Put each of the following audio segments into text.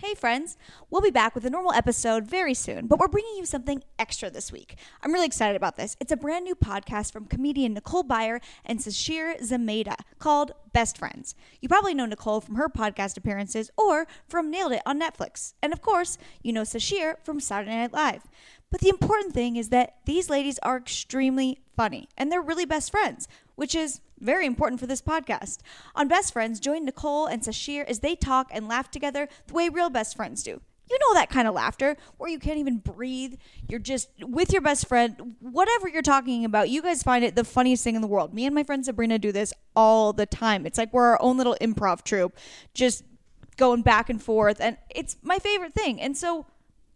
Hey, friends. We'll be back with a normal episode very soon, but we're bringing you something extra this week. I'm really excited about this. It's a brand new podcast from comedian Nicole Byer and Sasheer Zamata called Best Friends. You probably know Nicole from her podcast appearances or from Nailed It on Netflix. And of course, you know Sasheer from Saturday Night Live. But the important thing is that these ladies are extremely funny and they're really best friends, which is very important for this podcast. On Best Friends, join Nicole and Sasheer as they talk and laugh together the way real best friends do. You know that kind of laughter where you can't even breathe. You're just with your best friend, whatever you're talking about. You guys find it the funniest thing in the world. Me and my friend Sabrina do this all the time. It's like we're our own little improv troupe, just going back and forth. And it's my favorite thing. And so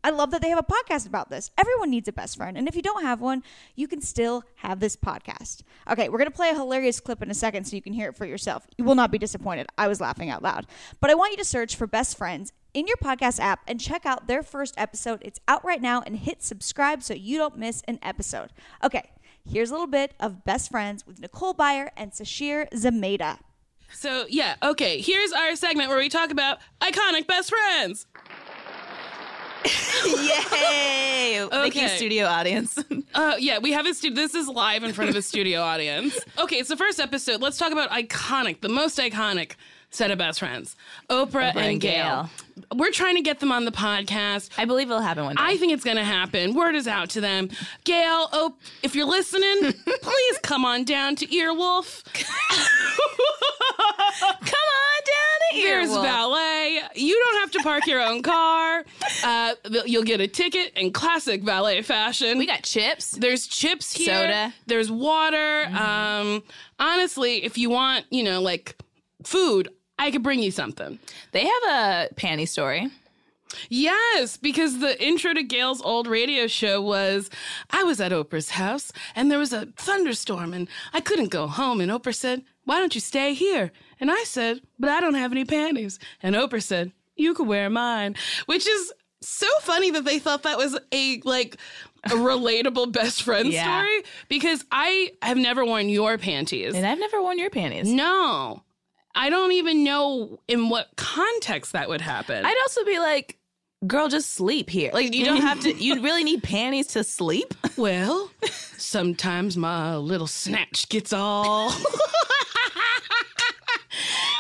I love that they have a podcast about this. Everyone needs a best friend. And if you don't have one, you can still have this podcast. Okay, we're going to play a hilarious clip in a second so you can hear it for yourself. You will not be disappointed. I was laughing out loud. But I want you to search for Best Friends in your podcast app and check out their first episode. It's out right now and hit subscribe so you don't miss an episode. Okay, here's a little bit of Best Friends with Nicole Byer and Sasheer Zamata. So, yeah, okay, here's our segment where we talk about iconic best friends. Yay! Thank you, Okay. studio audience. Uh, yeah, we have a studio. this is live in front of a studio audience. Okay, it's the first episode. Let's talk about iconic, the most iconic set of best friends, Oprah, and, and Gayle. We're trying to get them on the podcast. I believe it'll happen one day. I think it's going to happen. Word is out to them. Gayle, oh, if you're listening, please come on down to Earwolf. Come on down to There's Earwolf. valet. You don't have to park your own car. Uh, you'll get a ticket in classic valet fashion. We got chips. There's chips here. Soda. There's water. Um, honestly, if you want, you know, like food, I could bring you something. They have a panty story. Yes, because the intro to Gayle's old radio show was I was at Oprah's house and there was a thunderstorm and I couldn't go home. And Oprah said, Why don't you stay here? And I said, But I don't have any panties. And Oprah said, You could wear mine, which is so funny that they thought that was a like a relatable best friend Yeah. story because I have never worn your panties. And I've never worn your panties. no. I don't even know in what context that would happen. I'd also be like, girl, just sleep here. Like, you don't have to, you really need panties to sleep? Well, sometimes my little snatch gets all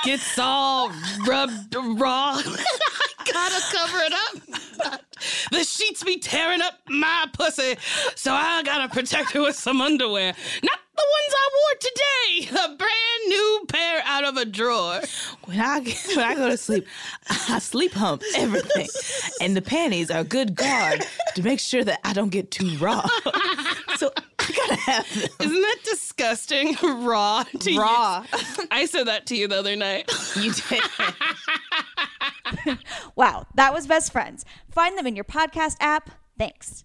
gets all rubbed raw. I gotta cover it up. The sheets be tearing up my pussy, so I gotta protect it with some underwear. Not the ones I wore today. A brand new pair out of a drawer. When I, when I go to sleep, I sleep hump everything. And the panties are a good guard to make sure that I don't get too raw. so I gotta have them. Isn't that disgusting? Raw to Raw. use? I said that to you the other night. You did. Wow, that was Best Friends. Find them in your podcast app. Thanks.